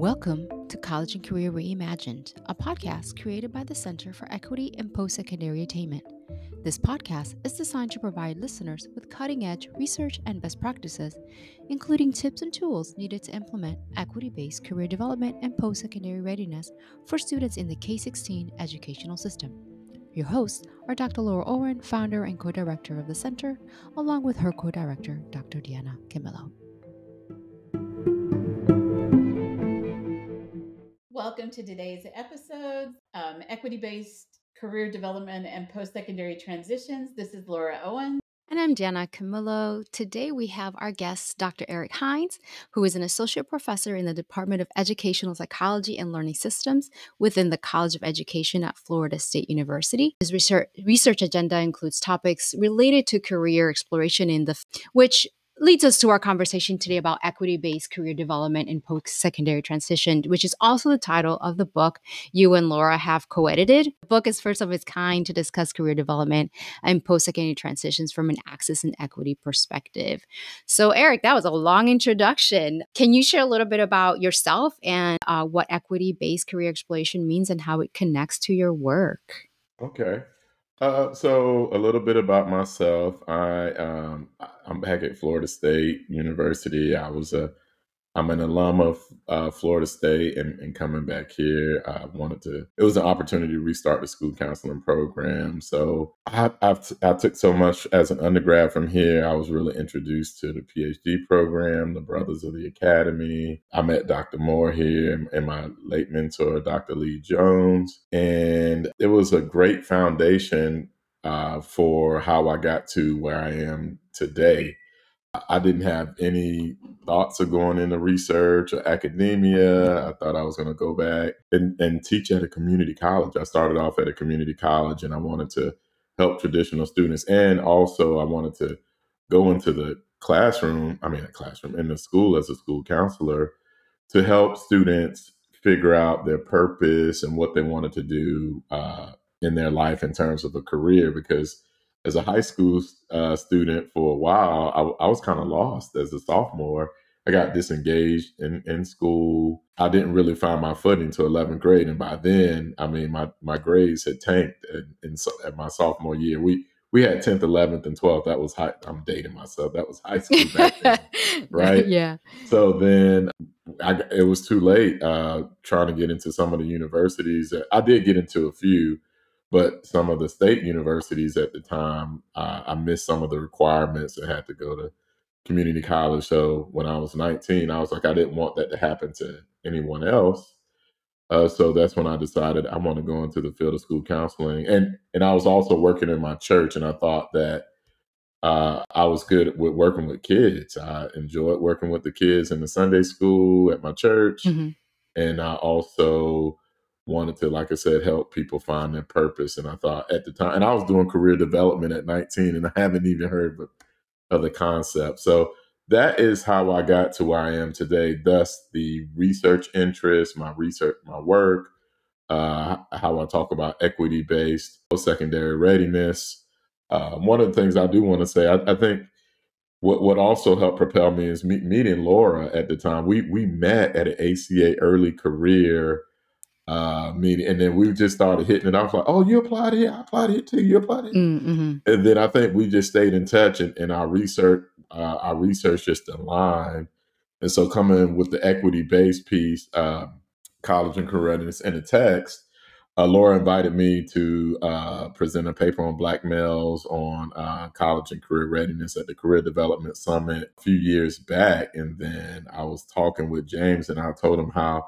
Welcome to College and Career Reimagined, a podcast created by the Center for Equity and Post Secondary Attainment. This podcast is designed to provide listeners with cutting edge research and best practices, including tips and tools needed to implement equity based career development and post secondary readiness for students in the K 16 educational system. Your hosts are Dr. Laura Owen, founder and co director of the center, along with her co director, Dr. Deanna Camillo. Welcome to today's episode um, Equity Based Career Development and Post Secondary Transitions. This is Laura Owen. And I'm Deanna Camillo. Today we have our guest, Dr. Erik Hines, who is an associate professor in the Department of Educational Psychology and Learning Systems within the College of Education at Florida State University. His research, research agenda includes topics related to career exploration in the which leads us to our conversation today about equity based career development in post secondary transition, which is also the title of the book you and Laura have co edited. The book is first of its kind to discuss career development and post secondary transitions from an access and equity perspective. So, Erik, that was a long introduction. Can you share a little bit about yourself and uh, what equity based career exploration means and how it connects to your work? Okay. Uh, so a little bit about myself. I um, I'm back at Florida State University. I was a I'm an alum of uh, Florida State, and, and, coming back here, I wanted to. It was an opportunity to restart the school counseling program. So I, I've, I took so much as an undergrad from here. I was really introduced to the PhD program, the Brothers of the Academy. I met Dr. Moore here and, and my late mentor, Dr. Lee Jones, and it was a great foundation uh, for how I got to where I am today. I didn't have any thoughts of going into research or academia. I thought I was going to go back and, and teach at a community college. I started off at a community college and I wanted to help traditional students. And also, I wanted to go into the classroom, I mean, a classroom in the school as a school counselor to help students figure out their purpose and what they wanted to do uh, in their life in terms of a career because as a high school uh, student for a while, I, I was kind of lost as a sophomore. I got disengaged in, in school. I didn't really find my footing until 11th grade. And by then, I mean, my, my grades had tanked in, in, at my sophomore year. We we had 10th, 11th, and 12th. That was high. I'm dating myself. That was high school back then, right? Yeah. So then I, it was too late uh, trying to get into some of the universities. I did get into a few, but some of the state universities at the time, uh, I missed some of the requirements and had to go to community college. So when I was 19, I was like, I didn't want that to happen to anyone else. Uh, so that's when I decided I want to go into the field of school counseling, and and I was also working in my church, and I thought that uh, I was good with working with kids. I enjoyed working with the kids in the Sunday school at my church, mm-hmm. and I also wanted to, like I said, help people find their purpose. And I thought at the time, and I was doing career development at 19, and I haven't even heard of the concept. So that is how I got to where I am today. Thus, the research interest, my research, my work, uh, how I talk about equity based secondary readiness. Uh, one of the things I do want to say, I, I, think what what also helped propel me is meet, meeting Laura at the time. We we met at an ACA early career uh, meeting, and then we just started hitting it. I was like, "Oh, you applied here? I applied here too. You applied here." Mm-hmm. And then I think we just stayed in touch, and, and our research, uh, our research just aligned. And so, coming with the equity based piece, uh, college and career readiness, and the text, uh, Laura invited me to uh, present a paper on black males on uh, college and career readiness at the Career Development Summit a few years back. And then I was talking with James, and I told him how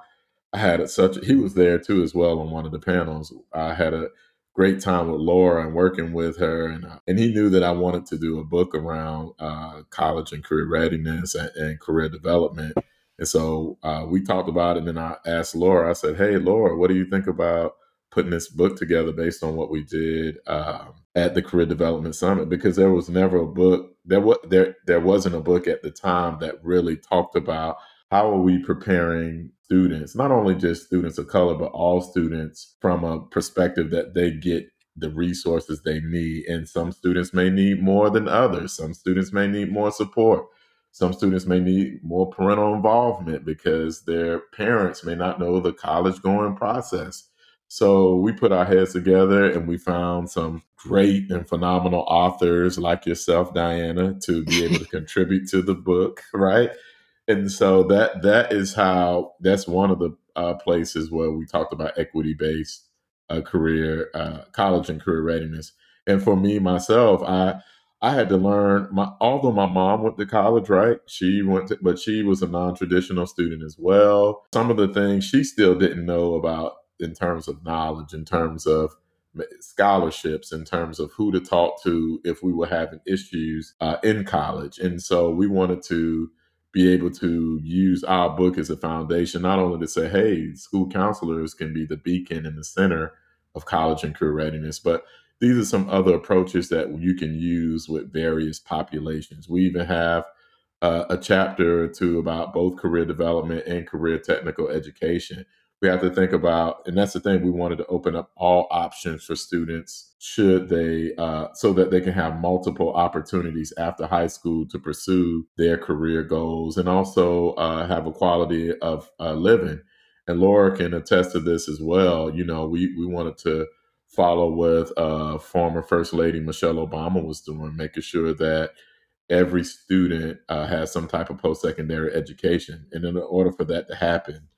I had such he was there too as well on one of the panels. I had a great time with Laura and working with her, and uh, and he knew that I wanted to do a book around uh, college and career readiness and, and career development. And so uh, we talked about it, and then I asked Laura. I said, "Hey, Laura, what do you think about putting this book together based on what we did um, at the Career Development Summit?" Because there was never a book there. was there there wasn't a book at the time that really talked about how are we preparing students, not only just students of color, but all students from a perspective that they get the resources they need. And some students may need more than others. Some students may need more support. some students may need more parental involvement because their parents may not know the college going process. So we put our heads together and we found some great and phenomenal authors like yourself, Diana, to be able to contribute to the book, right? And so that that is how that's one of the uh, places where we talked about equity based uh, career, uh, college and career readiness. And for me myself, I I had to learn my although my mom went to college, right? She went to, but she was a non-traditional student as well. Some of the things she still didn't know about in terms of knowledge, in terms of scholarships, in terms of who to talk to if we were having issues uh, in college. And so we wanted to be able to use our book as a foundation, not only to say, hey, school counselors can be the beacon in the center of college and career readiness, but these are some other approaches that you can use with various populations. We even have uh, a chapter or two about both career development and career technical education. We have to think about, and that's the thing, we wanted to open up all options for students should they, uh, so that they can have multiple opportunities after high school to pursue their career goals and also uh, have a quality of uh, living. And Laura can attest to this as well. You know, we, we wanted to follow with uh, former First Lady Michelle Obama was doing, making sure that every student uh, has some type of post secondary education. And in order for that to happen,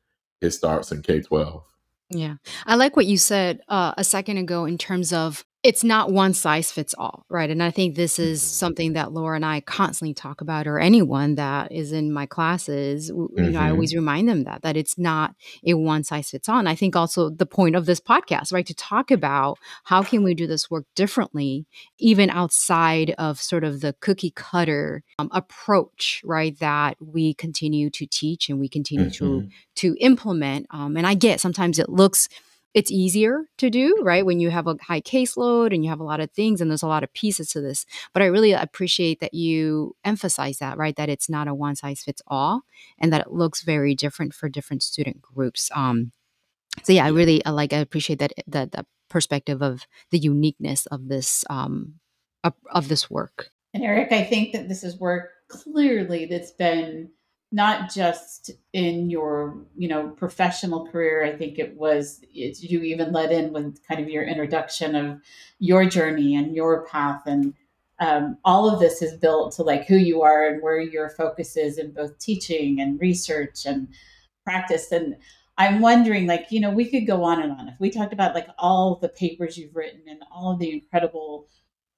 it starts in K 12. Yeah. I like what you said uh, a second ago in terms of it's not one size fits all, right? And I think this is Mm-hmm. something that Laura and I constantly talk about, or anyone that is in my classes. w- You know, I Mhm. always remind them that that it's not a one size fits all. And I think also the point of this podcast, right, to talk about how can we do this work differently, even outside of sort of the cookie cutter um, approach, right, that we continue to teach and we continue to Mhm. to implement. Um, and I get sometimes it looks it's easier to do, right? When you have a high caseload and you have a lot of things and there's a lot of pieces to this. But I really appreciate that you emphasize that, right? That it's not a one size fits all and that it looks very different for different student groups. Um, so yeah, I really I like I appreciate that that that perspective of the uniqueness of this um of, of this work. And Erik, I think that this is work clearly that's been not just in your, you know, professional career. I think it was it's, you even led in with kind of your introduction of your journey and your path, and um, all of this is built to like who you are and where your focus is in both teaching and research and practice. And I'm wondering, like, you know, we could go on and on if we talked about like all the papers you've written and all of the incredible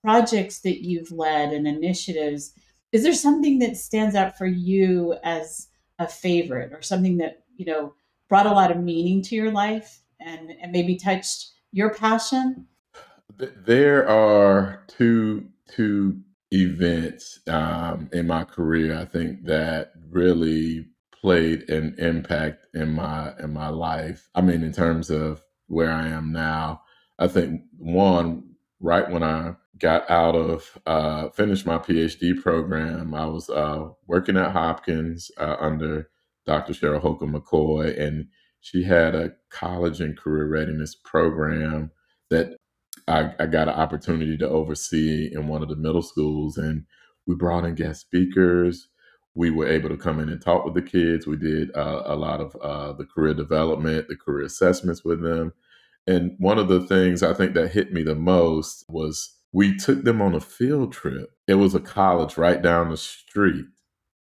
projects that you've led and initiatives is there something that stands out for you as a favorite or something that you know brought a lot of meaning to your life and, and maybe touched your passion There are two two events um, in my career I think that really played an impact in my in my life. I mean, in terms of where I am now, I think one right when I got out of uh, finished my PhD program, I was uh, working at Hopkins uh, under Dr. Cheryl Holcomb McCoy, and she had a college and career readiness program that I, I got an opportunity to oversee in one of the middle schools, and we brought in guest speakers. We were able to come in and talk with the kids. We did uh, a lot of uh, the career development, the career assessments with them. And one of the things I think that hit me the most was we took them on a field trip. It was a college right down the street,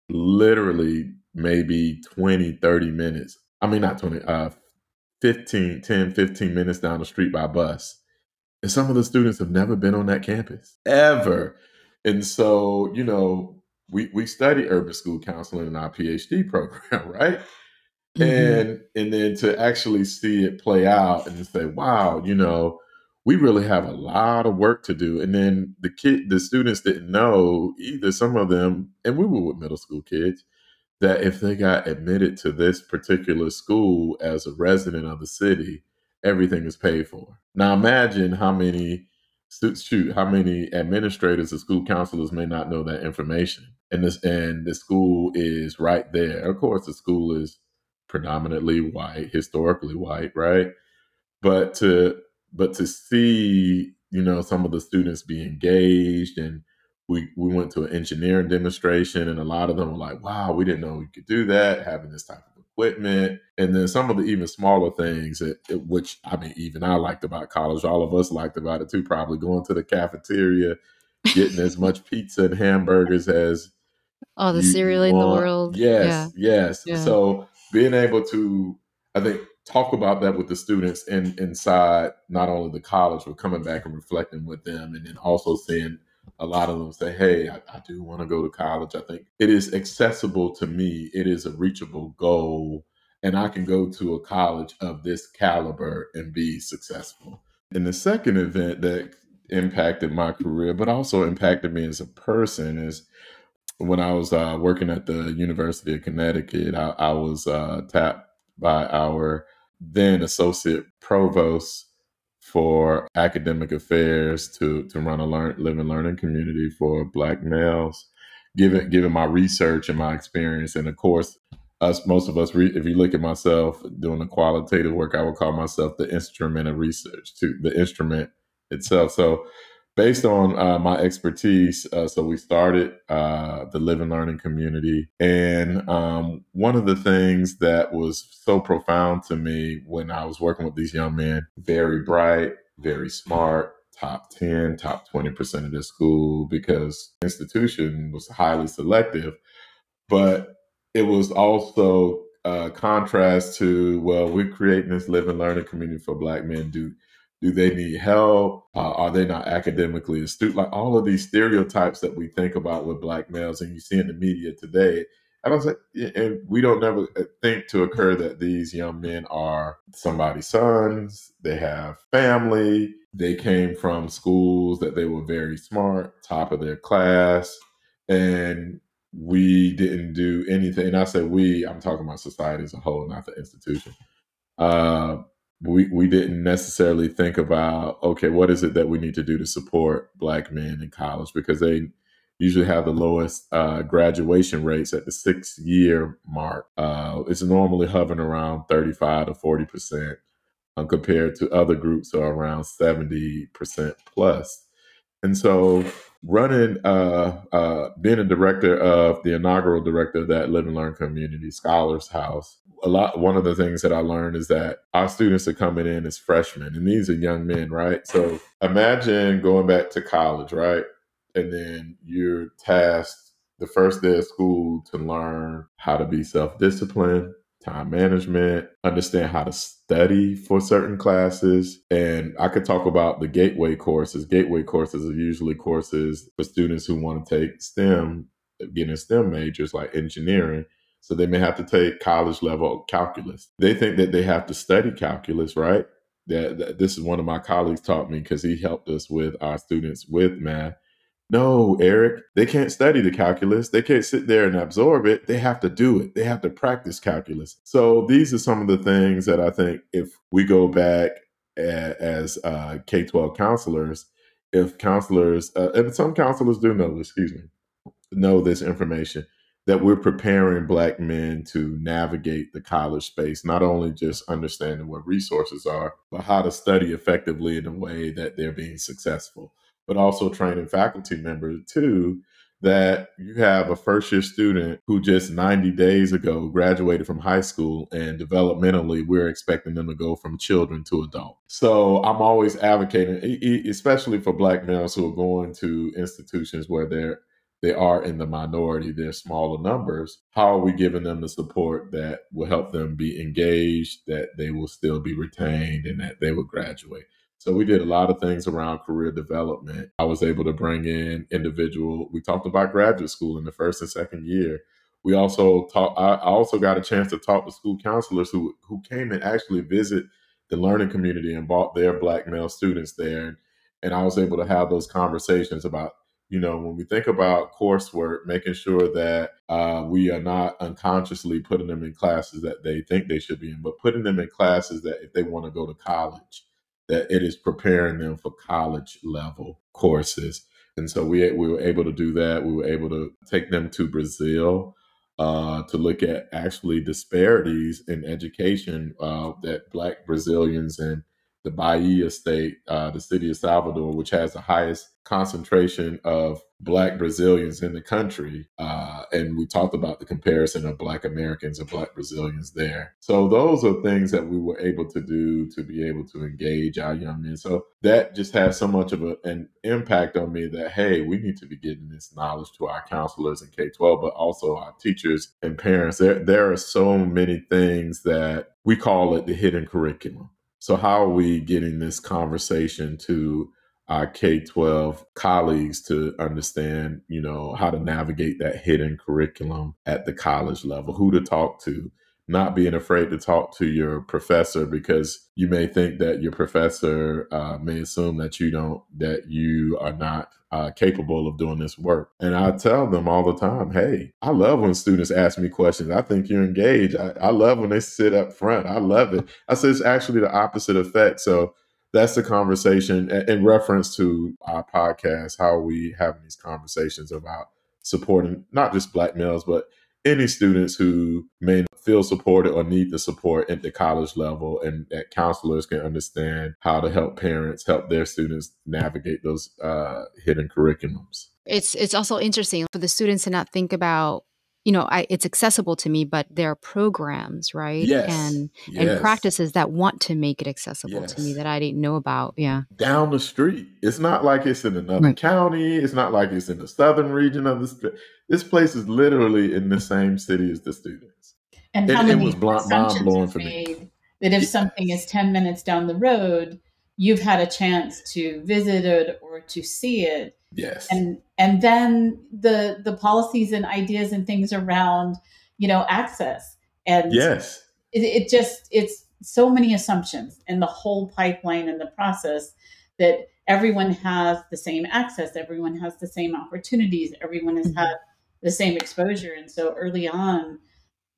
literally maybe 20, 30 minutes. I mean, not 20, uh, 15, 10, 15 minutes down the street by bus. And some of the students have never been on that campus ever. And so, you know, we, we study urban school counseling in our PhD program, right? Mhm. And and then to actually see it play out and say, wow, you know, we really have a lot of work to do. And then the kid the students didn't know either some of them, and we were with middle school kids, that if they got admitted to this particular school as a resident of the city, everything is paid for. Now imagine how many shoot how many administrators or school counselors may not know that information. And this and the school is right there. Of course, the school is predominantly white, historically white, right? But to but to see you know some of the students be engaged and we we went to an engineering demonstration, and a lot of them were like, "Wow, we didn't know we could do that, having this type of equipment." And then some of the even smaller things, that, which I mean, even I liked about college. All of us liked about it too. Probably going to the cafeteria, getting as much pizza and hamburgers as all the cereal in the world. Yes, yeah. yes. Yeah. So being able to, I think, talk about that with the students in, inside not only the college, but coming back and reflecting with them, and then also seeing a lot of them say, Hey, I, I do want to go to college. I think it is accessible to me, it is a reachable goal, and I can go to a college of this caliber and be successful. And the second event that impacted my career, but also impacted me as a person is when I was uh, working at the University of Connecticut, I, I was uh, tapped by our then associate provost for academic affairs to to run a learn, live and learning community for Black males. Given given my research and my experience, and of course, us most of us, if you look at myself doing the qualitative work, I would call myself the instrument of research to the instrument itself. So based on uh, my expertise, uh, so we started uh, the Live and Learning community. And um, one of the things that was so profound to me when I was working with these young men, very bright, very smart, top 10, top 20% of their school, because institution was highly selective. But it was also a contrast to, well, we're creating this live and learning community for Black men. Do do they need help? Uh, are they not academically astute? Like all of these stereotypes that we think about with black males and you see in the media today. I was like, and we don't never uh, think to occur that these young men are somebody's sons. They have family. They came from schools that they were very smart, top of their class. And we didn't do anything. And I say we, I'm talking about society as a whole, not the institution. Uh, we we didn't necessarily think about okay what is it that we need to do to support black men in college? Because they usually have the lowest uh, graduation rates at the six year mark. Uh, it's normally hovering around 35 to 40 percent um, compared to other groups are around 70 percent plus and so running uh, uh, being a director of the inaugural director of that live and learn community scholars house a lot one of the things that I learned is that our students are coming in as freshmen and these are young men, right? So imagine going back to college, right? And then you're tasked the first day of school to learn how to be self-disciplined, time management, understand how to study for certain classes. And I could talk about the gateway courses. Gateway courses are usually courses for students who want to take STEM, getting STEM majors like engineering so they may have to take college level calculus. They think that they have to study calculus, right? That, that this is one of my colleagues taught me because he helped us with our students with math. No, Erik, they can't study the calculus. They can't sit there and absorb it. They have to do it. They have to practice calculus. So these are some of the things that I think if we go back as uh, K 12 counselors, if counselors, uh, and some counselors do know, excuse me, know this information, that we're preparing black men to navigate the college space, not only just understanding what resources are, but how to study effectively in a way that they're being successful, but also training faculty members too that you have a first year student who just 90 days ago graduated from high school and developmentally we're expecting them to go from children to adult. So I'm always advocating especially for black males who are going to institutions where they're they are in the minority, they're smaller numbers. How are we giving them the support that will help them be engaged, that they will still be retained, and that they will graduate? So we did a lot of things around career development. I was able to bring in individual. We talked about graduate school in the first and second year. We also talked. I also got a chance to talk to school counselors who who came and actually visit the learning community and brought their black male students there. And I was able to have those conversations about you know, when we think about coursework, making sure that uh, we are not unconsciously putting them in classes that they think they should be in, but putting them in classes that if they want to go to college, that it is preparing them for college level courses. And so we we were able to do that. We were able to take them to Brazil uh, to look at actually disparities in education uh, that Black Brazilians and the Bahia state, uh, the city of Salvador, which has the highest concentration of Black Brazilians in the country. Uh, and we talked about the comparison of Black Americans and Black Brazilians there. So those are things that we were able to do to be able to engage our young men. So that just has so much of a, an impact on me that, hey, we need to be getting this knowledge to our counselors in K 12, but also our teachers and parents. There, there are so many things that we call it the hidden curriculum. So, how are we getting this conversation to our K 12 colleagues to understand, you know, how to navigate that hidden curriculum at the college level, who to talk to, not being afraid to talk to your professor because you may think that your professor uh, may assume that you don't, that you are not uh, capable of doing this work. And I tell them all the time, hey, I love when students ask me questions. I think you're engaged. I, I love when they sit up front. I love it. I say it's actually the opposite effect. So that's the conversation in reference to our podcast, how we having these conversations about supporting not just black males, but any students who may feel supported or need the support at the college level and that counselors can understand how to help parents help their students navigate those uh, hidden curriculums. It's it's also interesting for the students to not think about you know, I, it's accessible to me, but there are programs, right? Yes. And yes. and practices that want to make it accessible yes. to me that I didn't know about. Yeah. Down the street. It's not like it's in another right. county. It's not like it's in the southern region of the state. This place is literally in the same city as the students. And how it, many it was bl- mind blowing for me. That if yes. something is 10 minutes down the road, you've had a chance to visit it or to see it Yes. And and then the the policies and ideas and things around, you know, access. And yes. It, it just it's so many assumptions in the whole pipeline and the process that everyone has the same access, everyone has the same opportunities, everyone has mm-hmm. had the same exposure. And so early on,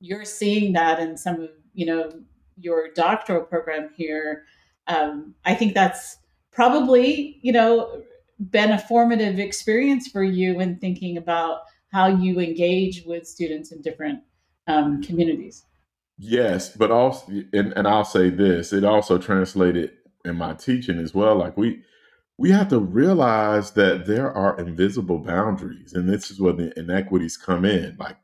you're seeing that in some of, you know, your doctoral program here. Um, I think that's probably, you know, been a formative experience for you in thinking about how you engage with students in different um, communities. Yes, but also, and, and I'll say this: it also translated in my teaching as well. Like we we have to realize that there are invisible boundaries, and this is where the inequities come in. Like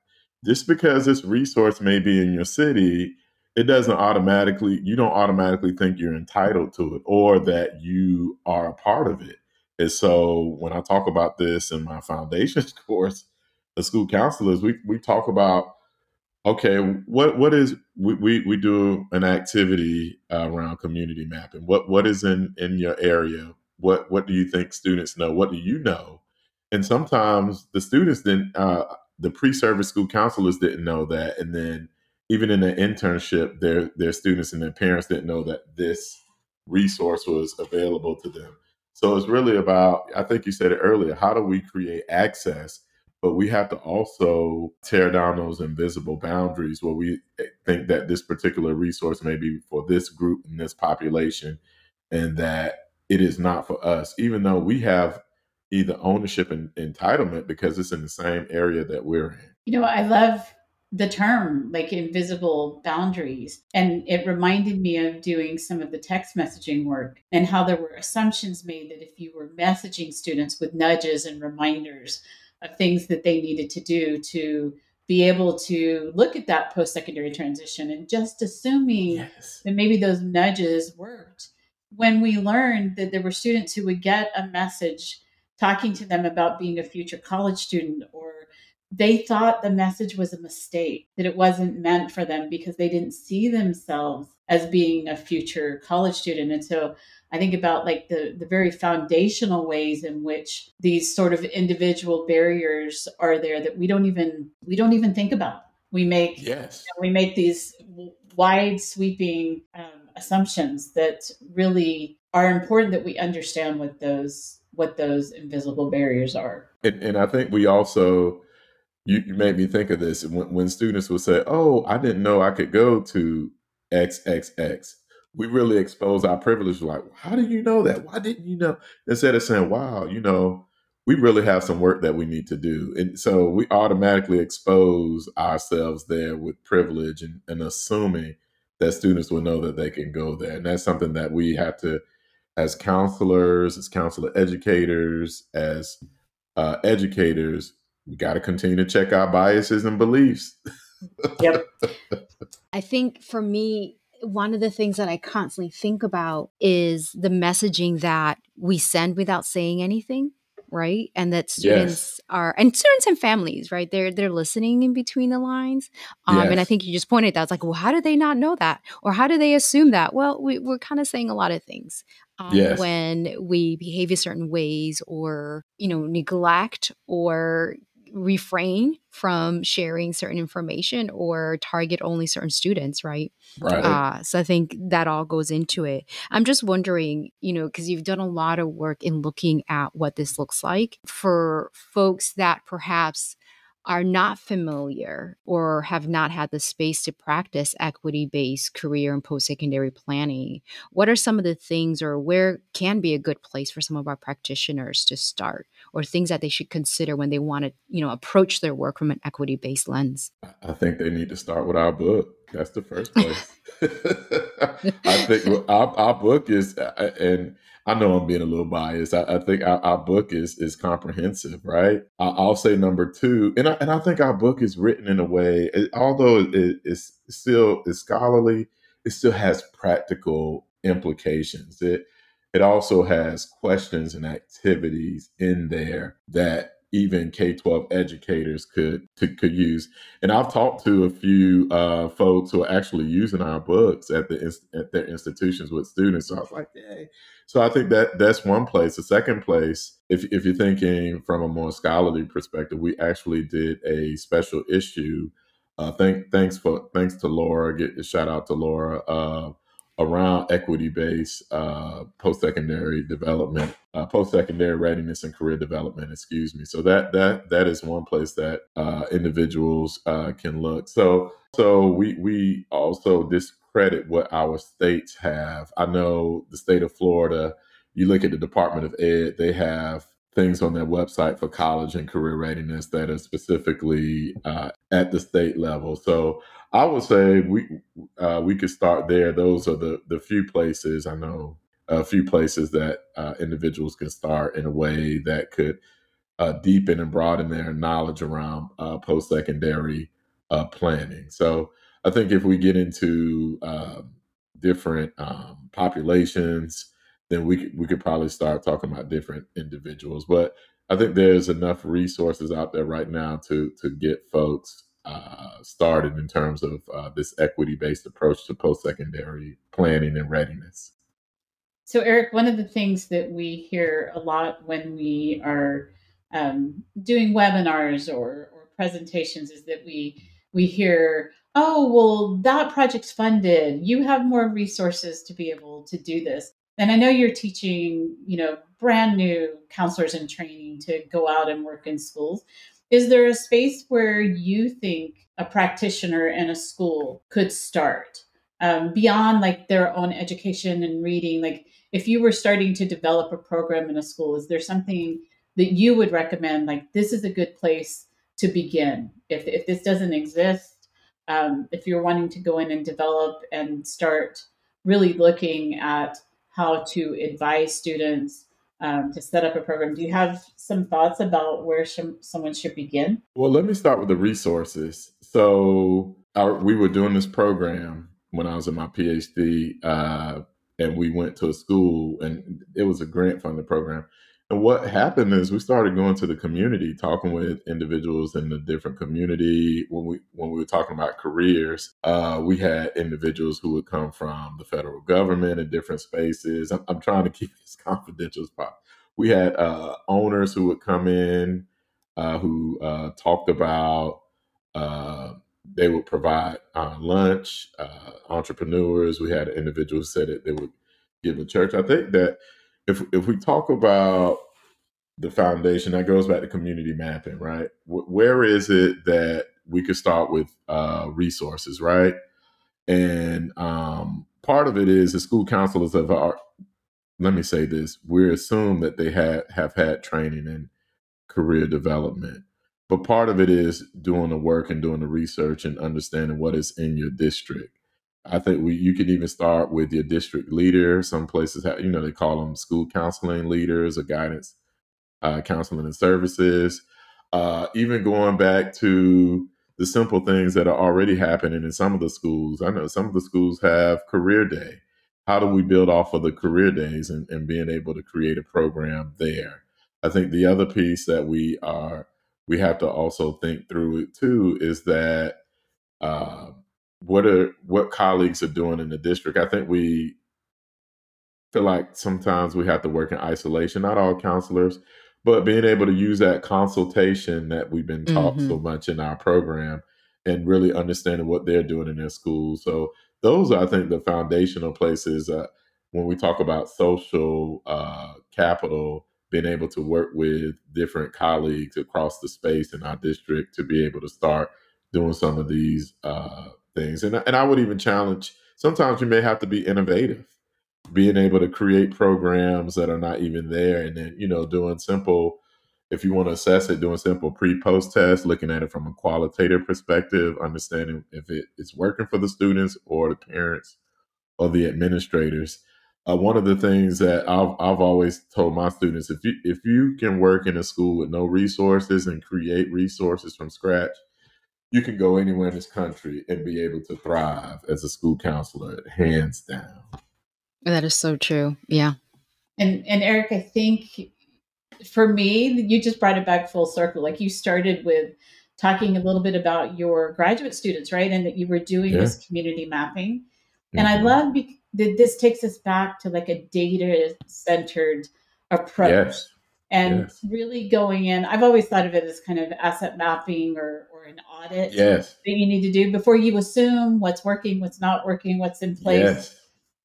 just because this resource may be in your city, it doesn't automatically you don't automatically think you're entitled to it or that you are a part of it. And so when I talk about this in my foundations course, the school counselors, we, we talk about, okay, what what is we, we, we do an activity uh, around community mapping. What what is in in your area? What what do you think students know? What do you know? And sometimes the students didn't uh, the pre-service school counselors didn't know that. And then even in the internship, their their students and their parents didn't know that this resource was available to them. So it's really about, I think you said it earlier, how do we create access? But we have to also tear down those invisible boundaries where we eh, think that this particular resource may be for this group and this population, and that it is not for us, even though we have either ownership and entitlement because it's in the same area that we're in. You know, I love the term like invisible boundaries. And it reminded me of doing some of the text messaging work and how there were assumptions made that if you were messaging students with nudges and reminders of things that they needed to do to be able to look at that post secondary transition and just assuming yes. that maybe those nudges worked. When we learned that there were students who would get a message talking to them about being a future college student or they thought the message was a mistake, that it wasn't meant for them because they didn't see themselves as being a future college student. And so I think about like the, the very foundational ways in which these sort of individual barriers are there that we don't even we don't even think about. We make yes you know, we make these wide sweeping um, assumptions that really are important that we understand what those what those invisible barriers are. And, and I think we also you, you made me think of this when, when students would say, "Oh, I didn't know I could go to XXX." We really expose our privilege. Like, how do you know that? Why didn't you know? Instead of saying, "Wow, you know, we really have some work that we need to do," and so we automatically expose ourselves there with privilege and, and assuming that students will know that they can go there. And that's something that we have to, as counselors, as counselor educators, as uh, educators, we got to continue to check our biases and beliefs. Yep. I think for me, one of the things that I constantly think about is the messaging that we send without saying anything right and that students yes. are and students and families right they're they're listening in between the lines um, yes. and i think you just pointed that it's like well how do they not know that or how do they assume that well we, we're kind of saying a lot of things um, yes. when we behave in certain ways or you know neglect or refrain from sharing certain information or target only certain students, right? Right. Uh, so I think that all goes into it. I'm just wondering, you know, because you've done a lot of work in looking at what this looks like for folks that perhaps are not familiar or have not had the space to practice equity based career and post secondary planning, what are some of the things or where can be a good place for some of our practitioners to start or things that they should consider when they want to, you know, approach their work from an equity based lens? I think they need to start with our book. That's the first place. I think our, our book is, uh, and I know I'm being a little biased. I, I think our, our, book is is comprehensive, right? I, will say number two, and I, and I think our book is written in a way, although it is still is scholarly, it still has practical implications. It it also has questions and activities in there that even K twelve educators could to, could use. And I've talked to a few uh, folks who are actually using our books at the at their institutions with students. So I was like, "Yay!" So I think that that's one place. The second place, if if you're thinking from a more scholarly perspective, we actually did a special issue. Uh, thank thanks for thanks to Laura. Get shout out to Laura. Uh, around equity-based uh, post-secondary development, uh, post-secondary readiness and career development. Excuse me. So that that that is one place that uh, individuals uh, can look. So so we we also discredit what our states have. I know the state of Florida. You look at the Department of Ed; they have things on their website for college and career readiness that are specifically uh, at the state level. So I would say we uh, we could start there. Those are the the few places I know, a few places that uh, individuals can start in a way that could uh, deepen and broaden their knowledge around uh, post secondary uh, planning. So I think if we get into um, different um, populations, then we could, we could probably start talking about different individuals. But I think there's enough resources out there right now to to get folks uh, started in terms of uh, this equity based approach to post secondary planning and readiness. So, Erik, one of the things that we hear a lot when we are um, doing webinars or, or presentations is that we we hear, "Oh, well, that project's funded. You have more resources to be able to do this." And I know you're teaching, you know, brand new counselors in training to go out and work in schools. Is there a space where you think a practitioner in a school could start um, beyond like their own education and reading? Like, if you were starting to develop a program in a school, is there something that you would recommend? Like, this is a good place to begin. If if this doesn't exist, um, if you're wanting to go in and develop and start really looking at how to advise students um, to set up a program. Do you have some thoughts about where sh- someone should begin? Well, let me start with the resources. So, our, we were doing this program when I was in my PhD, uh, and we went to a school, and it was a grant funded program. And what happened is we started going to the community, talking with individuals in the different community. When we when we were talking about careers, uh, we had individuals who would come from the federal government in different spaces. I'm, I'm trying to keep this confidential as possible. We had uh, owners who would come in uh, who uh, talked about uh, they would provide uh, lunch. entrepreneurs, we had individuals said that they would give a church. I think that if if we talk about the foundation, that goes back to community mapping, right? W- where is it that we could start with uh, resources, right? And um, part of it is the school counselors of our. Let me say this: we assume that they have have had training in career development, but part of it is doing the work and doing the research and understanding what is in your district. I think we you can even start with your district leader. Some places have, you know, they call them school counseling leaders or guidance uh, counseling and services. Uh, even going back to the simple things that are already happening in some of the schools. I know some of the schools have career day. How do we build off of the career days and, and being able to create a program there? I think the other piece that we are we have to also think through it too is that uh, what are what colleagues are doing in the district. I think we feel like sometimes we have to work in isolation. Not all counselors, but being able to use that consultation that we've been taught mm-hmm. so much in our program and really understanding what they're doing in their schools. So those are, I think, the foundational places uh, when we talk about social uh, capital, being able to work with different colleagues across the space in our district to be able to start doing some of these uh, things. And, and I would even challenge, sometimes you may have to be innovative being able to create programs that are not even there and then you know doing simple if you want to assess it doing simple pre-post tests looking at it from a qualitative perspective understanding if it is working for the students or the parents or the administrators uh, one of the things that I've, I've always told my students if you if you can work in a school with no resources and create resources from scratch you can go anywhere in this country and be able to thrive as a school counselor hands down that is so true. Yeah. And and Erik, I think for me, you just brought it back full circle. Like you started with talking a little bit about your graduate students, right? And that you were doing yeah. this community mapping. Mm-hmm. And I mm-hmm. love be- that this takes us back to like a data centered approach. Yes. And yes. really going in, I've always thought of it as kind of asset mapping or, or an audit yes. that you need to do before you assume what's working, what's not working, what's in place. Yes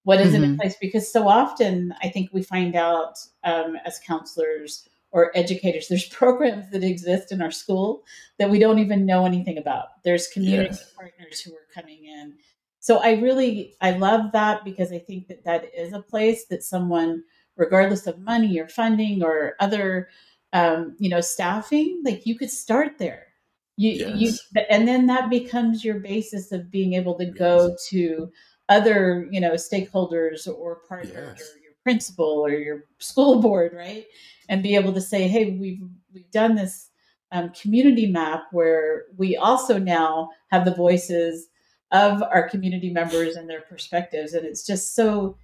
what isn't mm-hmm. in place because so often i think we find out um, as counselors or educators there's programs that exist in our school that we don't even know anything about there's community yes. partners who are coming in so i really i love that because i think that that is a place that someone regardless of money or funding or other um, you know staffing like you could start there you, yes. you and then that becomes your basis of being able to go to other you know stakeholders or partners yes. or your principal or your school board right and be able to say hey we've we've done this um, community map where we also now have the voices of our community members and their perspectives and it's just so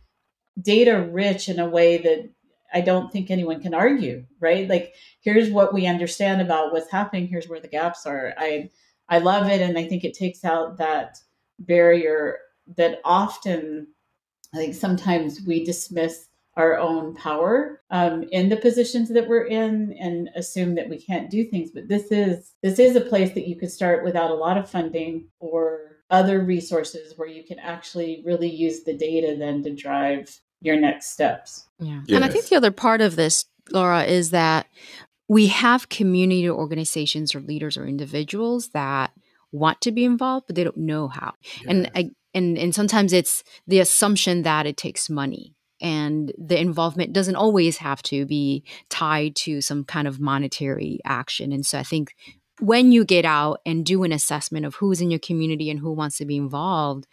data rich in a way that I don't think anyone can argue, right? Like here's what we understand about what's happening, here's where the gaps are. I I love it and I think it takes out that barrier that often, I think sometimes we dismiss our own power um, in the positions that we're in and assume that we can't do things. But this is this is a place that you could start without a lot of funding or other resources where you can actually really use the data then to drive your next steps. Yeah. Yes. And I think the other part of this, Laura, is that we have community organizations or leaders or individuals that want to be involved, but they don't know how. Yes. And I, and and sometimes it's the assumption that it takes money and the involvement doesn't always have to be tied to some kind of monetary action and so i think when you get out and do an assessment of who's in your community and who wants to be involved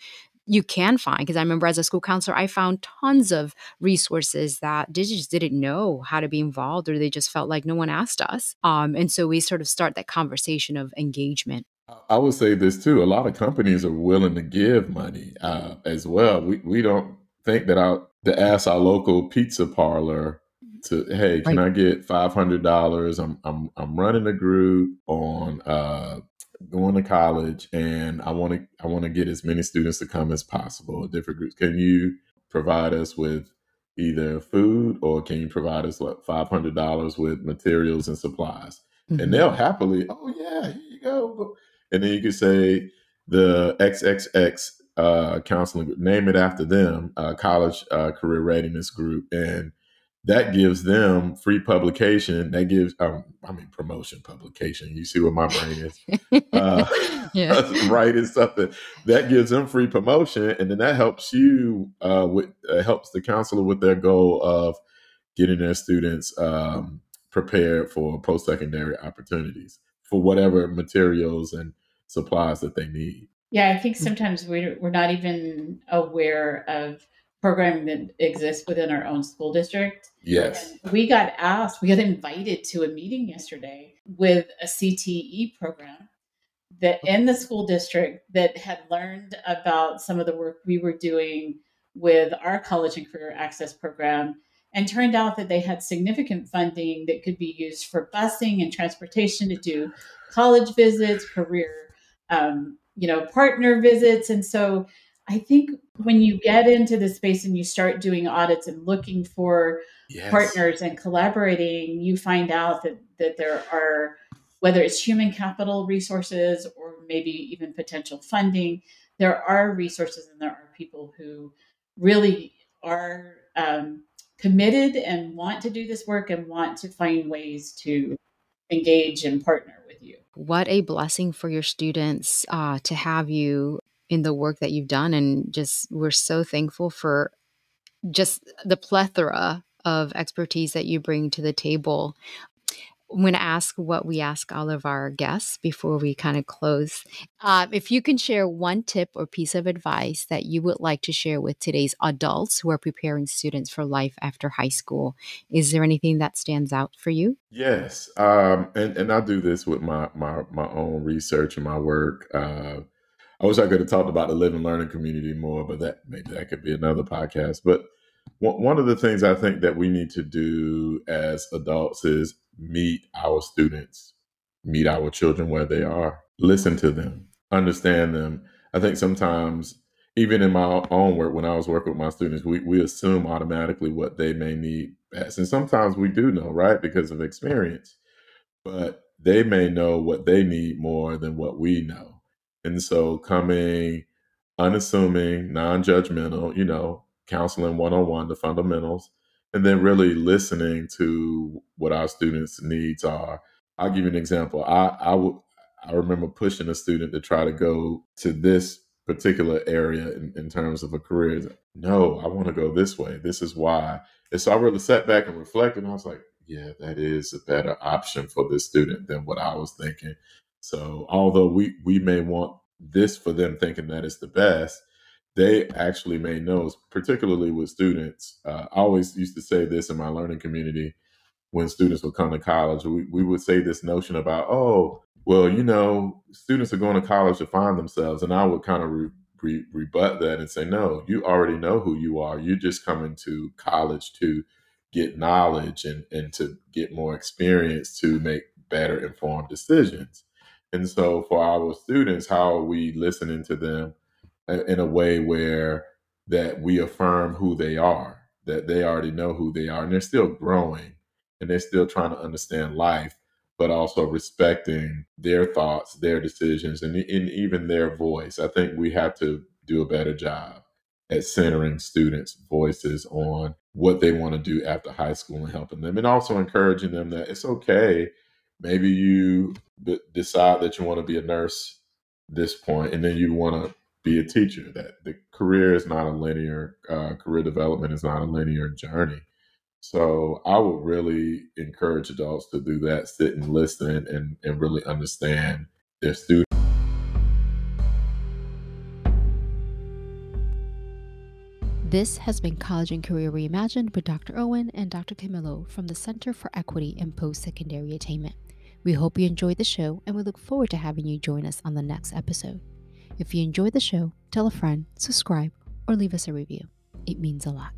you can find because i remember as a school counselor i found tons of resources that they just didn't know how to be involved or they just felt like no one asked us um, and so we sort of start that conversation of engagement I would say this too. A lot of companies are willing to give money uh, as well. We we don't think that our to ask our local pizza parlor to hey, can I get five hundred dollars? I'm I'm I'm running a group on uh, going to college, and I want to I want to get as many students to come as possible. Different groups. Can you provide us with either food or can you provide us like five hundred dollars with materials and supplies? Mm-hmm. And they'll happily, oh yeah, here you go and then you could say the XXX uh, counseling group, name it after them, uh, college uh, career readiness group, and that gives them free publication. That gives, um, I mean, promotion publication. You see what my brain is, uh, yeah. writing something that gives them free promotion, and then that helps you uh, with uh, helps the counselor with their goal of getting their students um, prepared for post secondary opportunities for whatever materials and supplies that they need. Yeah, I think sometimes we're, we're not even aware of programming that exists within our own school district. Yes. And we got asked, we got invited to a meeting yesterday with a CTE program that in the school district that had learned about some of the work we were doing with our college and career access program and turned out that they had significant funding that could be used for busing and transportation to do college visits career um, you know partner visits and so i think when you get into the space and you start doing audits and looking for yes. partners and collaborating you find out that that there are whether it's human capital resources or maybe even potential funding, there are resources and there are people who really are um, committed and want to do this work and want to find ways to engage and partner with you. What a blessing for your students uh, to have you in the work that you've done. And just, we're so thankful for just the plethora of expertise that you bring to the table. I'm going to ask what we ask all of our guests before we kind of close. Uh, if you can share one tip or piece of advice that you would like to share with today's adults who are preparing students for life after high school, is there anything that stands out for you? Yes, um, and and I do this with my my my own research and my work. Uh, I wish I could have talked about the living learning community more, but that maybe that could be another podcast. But one of the things I think that we need to do as adults is meet our students, meet our children where they are, listen to them, understand them. I think sometimes, even in my own work, when I was working with my students, we, we assume automatically what they may need best. And sometimes we do know, right, because of experience. But they may know what they need more than what we know. And so coming unassuming, non judgmental, you know, counseling one on one, the fundamentals, and then really listening to what our students' needs are. I'll give you an example. I I, w- I remember pushing a student to try to go to this particular area in, in terms of a career. No, I want to go this way. This is why. And so I really sat back and reflected, and I was like, yeah, that is a better option for this student than what I was thinking. So although we we may want this for them thinking that it's the best, they actually may know, particularly with students. Uh, I always used to say this in my learning community when students would come to college. We, we would say this notion about, oh, well, you know, students are going to college to find themselves. And I would kind of re- re- rebut that and say, no, you already know who you are. You're just coming to college to get knowledge and, and to get more experience to make better informed decisions. And so for our students, how are we listening to them? in a way where that we affirm who they are, that they already know who they are, and they're still growing and they're still trying to understand life, but also respecting their thoughts, their decisions, and, and even their voice. I think we have to do a better job at centering students' voices on what they want to do after high school and helping them, and also encouraging them that it's okay. Maybe you b- decide that you want to be a nurse this point, and then you want to be a teacher. That the career is not a linear uh, career development is not a linear journey. So I would really encourage adults to do that, sit and listen and, and really understand their students. This has been College and Career Reimagined with Dr. Owen and Dr. Camillo from the Center for Equity in Post Secondary Attainment. We hope you enjoyed the show and we look forward to having you join us on the next episode. If you enjoyed the show, tell a friend, subscribe, or leave us a review. It means a lot.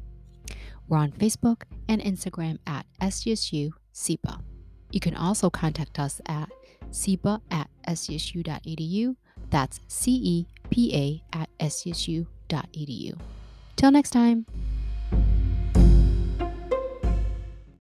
We're on Facebook and Instagram at SDSU CEPA. You can also contact us at CEPA at sdsu.edu. That's C E P A at sdsu.edu. Till next time.